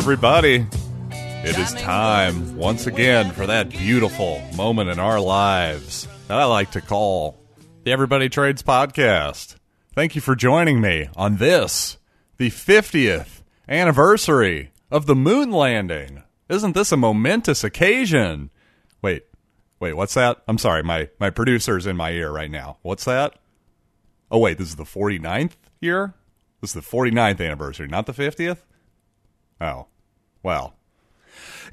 Everybody. It is time once again for that beautiful moment in our lives that I like to call the Everybody Trades Podcast. Thank you for joining me on this, the 50th anniversary of the moon landing. Isn't this a momentous occasion? Wait, wait, what's that? I'm sorry, my, my producer's in my ear right now. What's that? Oh, wait, this is the 49th year? This is the 49th anniversary, not the 50th? Oh, well.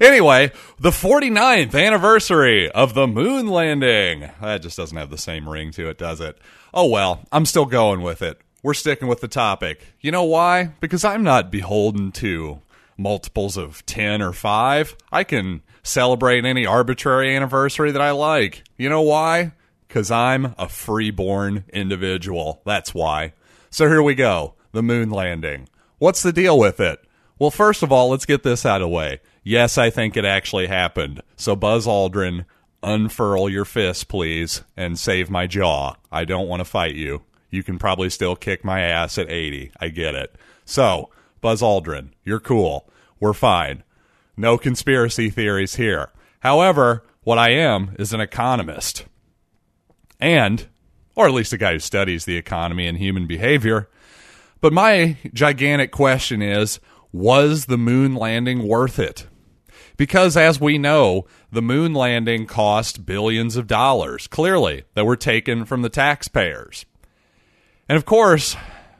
Anyway, the 49th anniversary of the moon landing. That just doesn't have the same ring to it, does it? Oh well, I'm still going with it. We're sticking with the topic. You know why? Because I'm not beholden to multiples of 10 or 5. I can celebrate any arbitrary anniversary that I like. You know why? Because I'm a freeborn individual. That's why. So here we go the moon landing. What's the deal with it? Well, first of all, let's get this out of the way. Yes, I think it actually happened. So, Buzz Aldrin, unfurl your fist, please, and save my jaw. I don't want to fight you. You can probably still kick my ass at 80. I get it. So, Buzz Aldrin, you're cool. We're fine. No conspiracy theories here. However, what I am is an economist. And, or at least a guy who studies the economy and human behavior. But my gigantic question is was the moon landing worth it? Because as we know, the moon landing cost billions of dollars, clearly, that were taken from the taxpayers. And of course,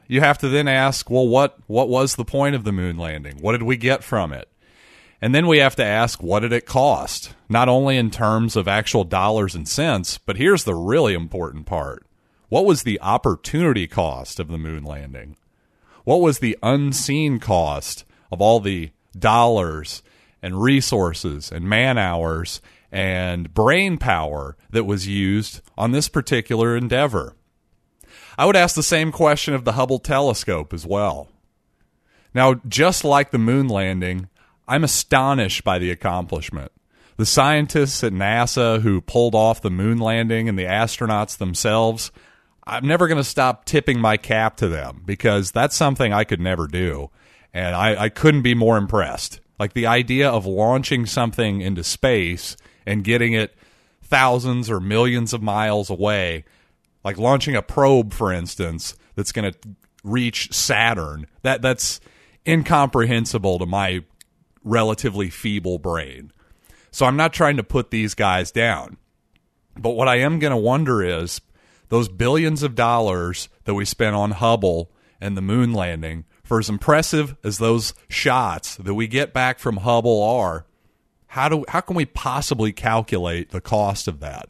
you have to then ask, well, what, what was the point of the moon landing? What did we get from it? And then we have to ask, what did it cost? Not only in terms of actual dollars and cents, but here's the really important part. What was the opportunity cost of the moon landing? What was the unseen cost of all the dollars and resources and man hours and brain power that was used on this particular endeavor? I would ask the same question of the Hubble telescope as well. Now, just like the moon landing, I'm astonished by the accomplishment. The scientists at NASA who pulled off the moon landing and the astronauts themselves, I'm never going to stop tipping my cap to them because that's something I could never do. And I, I couldn't be more impressed. Like the idea of launching something into space and getting it thousands or millions of miles away, like launching a probe, for instance, that's going to reach Saturn, that, that's incomprehensible to my relatively feeble brain. So I'm not trying to put these guys down. But what I am going to wonder is those billions of dollars that we spent on Hubble and the moon landing, for as impressive as those shots that we get back from Hubble are, how do how can we possibly calculate the cost of that?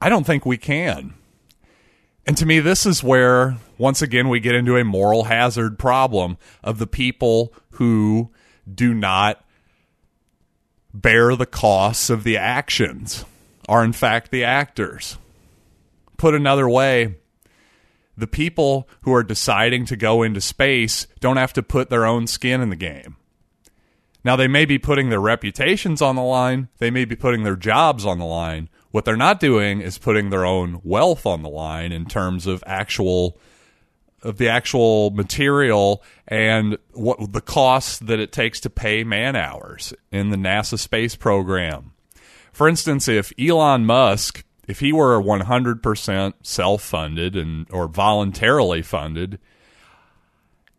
I don't think we can. And to me, this is where, once again, we get into a moral hazard problem of the people who do not bear the costs of the actions, are in fact the actors. Put another way, the people who are deciding to go into space don't have to put their own skin in the game. Now, they may be putting their reputations on the line, they may be putting their jobs on the line. What they're not doing is putting their own wealth on the line in terms of actual of the actual material and what the cost that it takes to pay man hours in the NASA space program. For instance, if Elon Musk if he were 100% self-funded and or voluntarily funded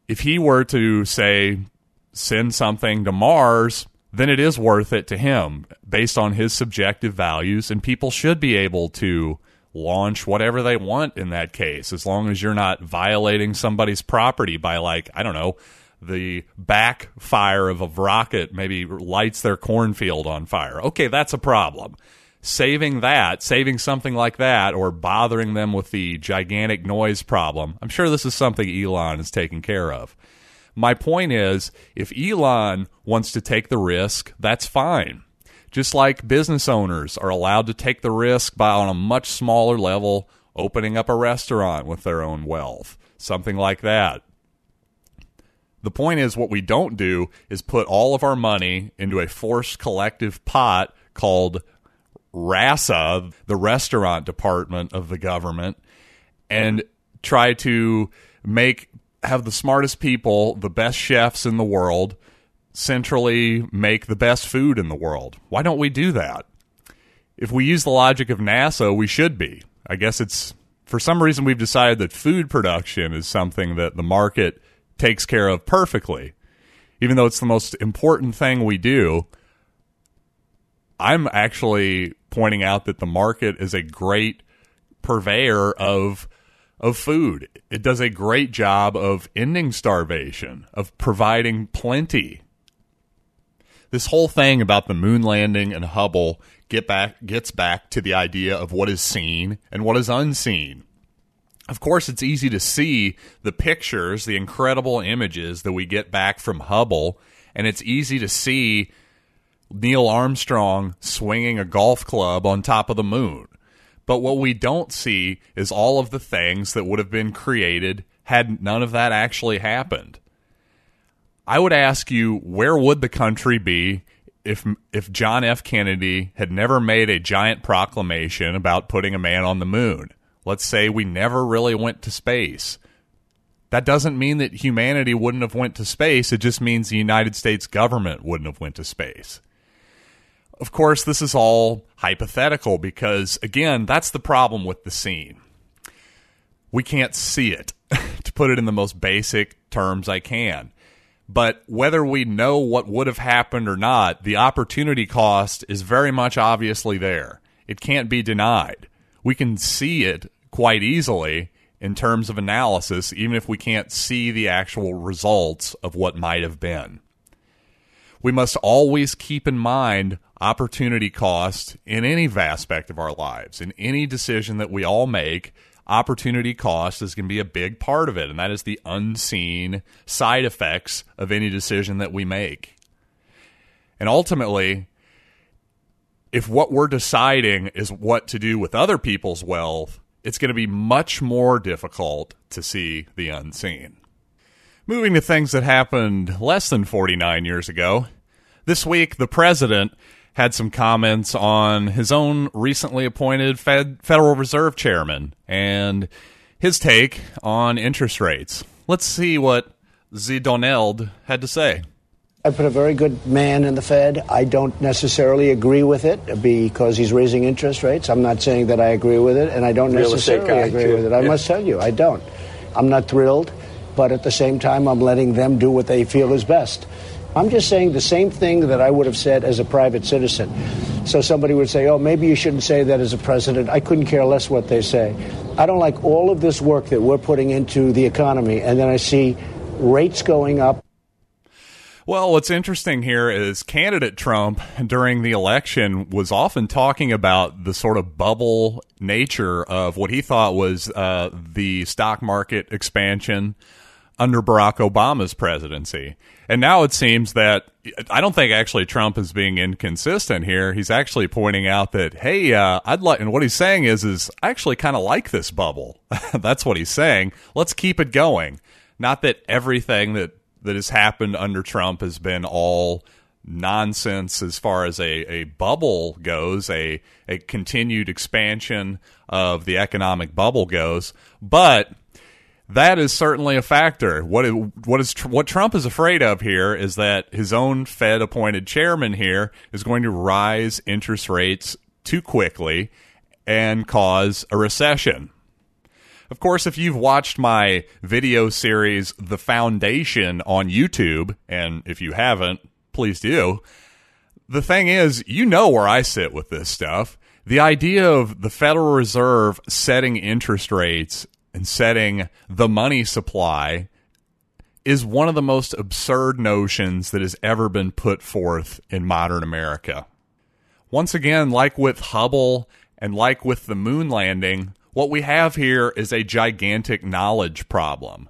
if he were to say send something to Mars then it is worth it to him based on his subjective values and people should be able to launch whatever they want in that case as long as you're not violating somebody's property by like I don't know the backfire of a rocket maybe lights their cornfield on fire. Okay, that's a problem saving that, saving something like that, or bothering them with the gigantic noise problem, I'm sure this is something Elon is taking care of. My point is, if Elon wants to take the risk, that's fine. Just like business owners are allowed to take the risk by on a much smaller level, opening up a restaurant with their own wealth, something like that. The point is, what we don't do is put all of our money into a forced collective pot called RASA, the restaurant department of the government, and try to make have the smartest people, the best chefs in the world, centrally make the best food in the world. Why don't we do that? If we use the logic of NASA, we should be. I guess it's for some reason we've decided that food production is something that the market takes care of perfectly. Even though it's the most important thing we do, I'm actually pointing out that the market is a great purveyor of of food. It does a great job of ending starvation, of providing plenty. This whole thing about the moon landing and Hubble get back gets back to the idea of what is seen and what is unseen. Of course, it's easy to see the pictures, the incredible images that we get back from Hubble, and it's easy to see Neil Armstrong swinging a golf club on top of the moon. But what we don't see is all of the things that would have been created had none of that actually happened. I would ask you, where would the country be if if John F. Kennedy had never made a giant proclamation about putting a man on the moon? Let's say we never really went to space. That doesn't mean that humanity wouldn't have went to space. It just means the United States government wouldn't have went to space. Of course, this is all hypothetical because, again, that's the problem with the scene. We can't see it, to put it in the most basic terms I can. But whether we know what would have happened or not, the opportunity cost is very much obviously there. It can't be denied. We can see it quite easily in terms of analysis, even if we can't see the actual results of what might have been. We must always keep in mind opportunity cost in any aspect of our lives. In any decision that we all make, opportunity cost is going to be a big part of it, and that is the unseen side effects of any decision that we make. And ultimately, if what we're deciding is what to do with other people's wealth, it's going to be much more difficult to see the unseen. Moving to things that happened less than 49 years ago. This week, the president had some comments on his own recently appointed Fed, Federal Reserve chairman and his take on interest rates. Let's see what Z. Donald had to say. I put a very good man in the Fed. I don't necessarily agree with it because he's raising interest rates. I'm not saying that I agree with it, and I don't Real necessarily agree with it. I yeah. must tell you, I don't. I'm not thrilled, but at the same time, I'm letting them do what they feel is best. I'm just saying the same thing that I would have said as a private citizen. So somebody would say, oh, maybe you shouldn't say that as a president. I couldn't care less what they say. I don't like all of this work that we're putting into the economy, and then I see rates going up. Well, what's interesting here is candidate Trump during the election was often talking about the sort of bubble nature of what he thought was uh, the stock market expansion under Barack Obama's presidency. And now it seems that I don't think actually Trump is being inconsistent here. He's actually pointing out that, hey, uh, I'd like, and what he's saying is, is I actually kind of like this bubble. That's what he's saying. Let's keep it going. Not that everything that that has happened under Trump has been all nonsense as far as a, a bubble goes, a a continued expansion of the economic bubble goes, but that is certainly a factor. What is, what is what Trump is afraid of here is that his own Fed appointed chairman here is going to rise interest rates too quickly and cause a recession. Of course, if you've watched my video series The Foundation on YouTube, and if you haven't, please do. The thing is, you know where I sit with this stuff. The idea of the Federal Reserve setting interest rates and setting the money supply is one of the most absurd notions that has ever been put forth in modern America. Once again, like with Hubble and like with the moon landing, what we have here is a gigantic knowledge problem.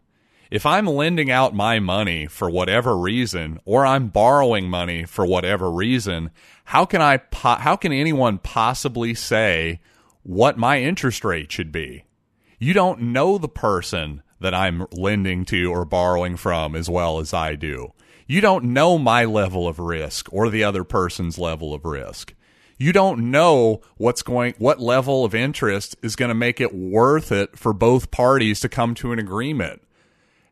If I'm lending out my money for whatever reason, or I'm borrowing money for whatever reason, how can I po- how can anyone possibly say what my interest rate should be? You don't know the person that I'm lending to or borrowing from as well as I do. You don't know my level of risk or the other person's level of risk. You don't know what's going what level of interest is going to make it worth it for both parties to come to an agreement.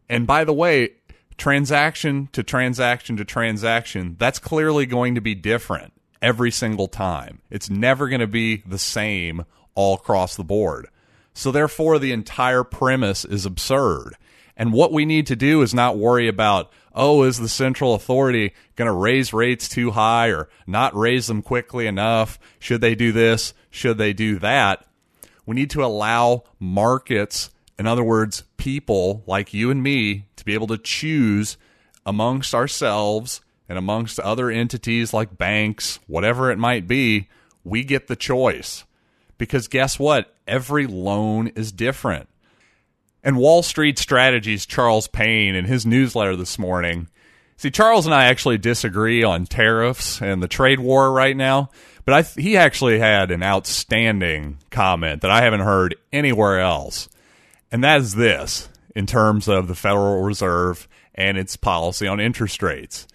And by the way, transaction to transaction to transaction, that's clearly going to be different every single time. It's never going to be the same all across the board. So therefore, the entire premise is absurd. And what we need to do is not worry about, oh, is the central authority going to raise rates too high or not raise them quickly enough? Should they do this? Should they do that? We need to allow markets, in other words, people like you and me, to be able to choose amongst ourselves and amongst other entities like banks, whatever it might be. We get the choice. Because guess what? Every loan is different. And Wall Street Strategies Charles Payne in his newsletter this morning. See, Charles and I actually disagree on tariffs and the trade war right now, but I, he actually had an outstanding comment that I haven't heard anywhere else. And that is this in terms of the Federal Reserve and its policy on interest rates.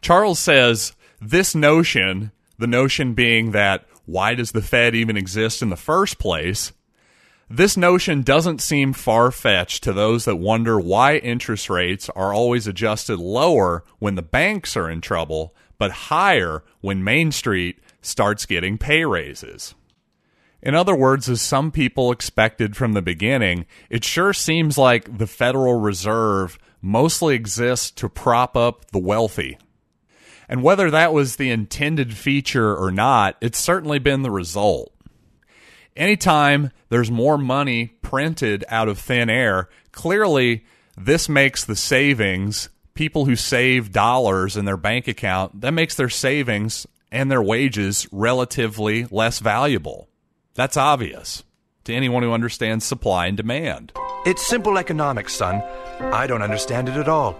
Charles says this notion, the notion being that why does the Fed even exist in the first place? This notion doesn't seem far fetched to those that wonder why interest rates are always adjusted lower when the banks are in trouble, but higher when Main Street starts getting pay raises. In other words, as some people expected from the beginning, it sure seems like the Federal Reserve mostly exists to prop up the wealthy. And whether that was the intended feature or not, it's certainly been the result. Anytime there's more money printed out of thin air, clearly this makes the savings, people who save dollars in their bank account, that makes their savings and their wages relatively less valuable. That's obvious to anyone who understands supply and demand. It's simple economics, son. I don't understand it at all.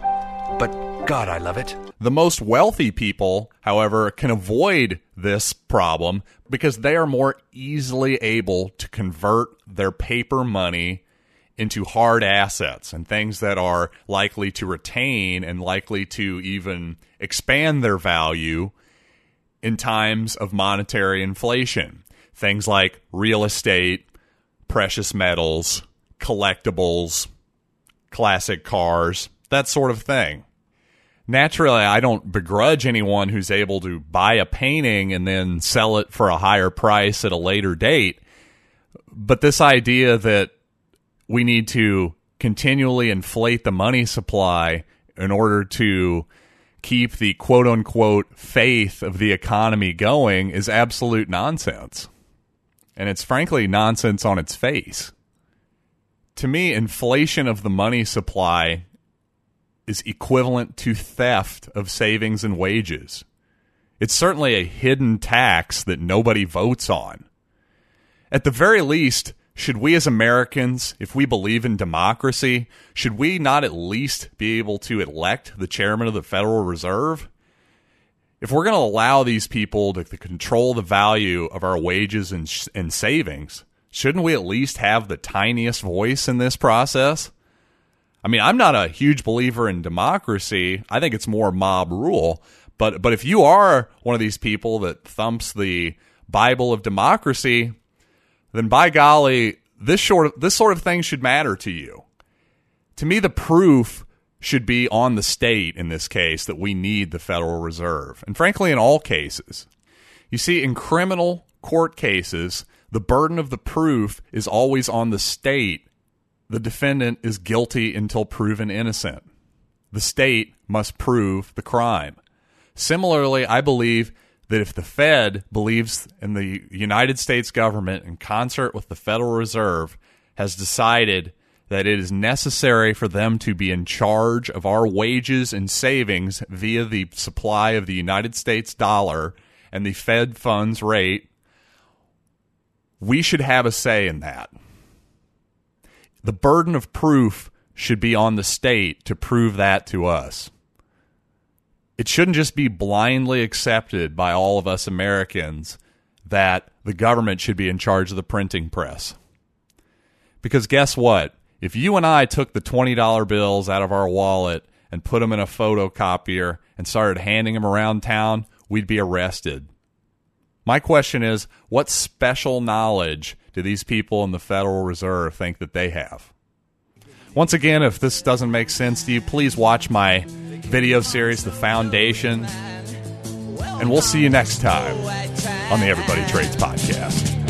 But God, I love it. The most wealthy people, however, can avoid this problem because they are more easily able to convert their paper money into hard assets and things that are likely to retain and likely to even expand their value in times of monetary inflation. Things like real estate, precious metals, collectibles, classic cars, that sort of thing naturally I don't begrudge anyone who's able to buy a painting and then sell it for a higher price at a later date. But this idea that we need to continually inflate the money supply in order to keep the quote unquote faith of the economy going is absolute nonsense. And it's frankly nonsense on its face. To me, inflation of the money supply is equivalent to theft of savings and wages. It's certainly a hidden tax that nobody votes on. At the very least, should we as Americans, if we believe in democracy, should we not at least be able to elect the chairman of the Federal Reserve? If we're going to allow these people to, to, control the value of our wages and, and savings, shouldn't we at least have the tiniest voice in this process? I mean, I'm not a huge believer in democracy. I think it's more mob rule. But but if you are one of these people that thumps the Bible of democracy, then by golly, this sort of this sort of thing should matter to you. To me, the proof should be on the state in this case that we need the Federal Reserve. And frankly, in all cases. You see, in criminal court cases, the burden of the proof is always on the state the defendant is guilty until proven innocent. The state must prove the crime. Similarly, I believe that if the Fed believes in the United States government in concert with the Federal Reserve has decided that it is necessary for them to be in charge of our wages and savings via the supply of the United States dollar and the Fed funds rate, we should have a say in that the burden of proof should be on the state to prove that to us. It shouldn't just be blindly accepted by all of us Americans that the government should be in charge of the printing press. Because guess what? If you and I took the $20 bills out of our wallet and put them in a photocopier and started handing them around town, we'd be arrested. My question is what special knowledge do these people in the Federal Reserve think that they have? Once again, if this doesn't make sense to you, please watch my video series, The Foundation. And we'll see you next time on the Everybody Trades Podcast.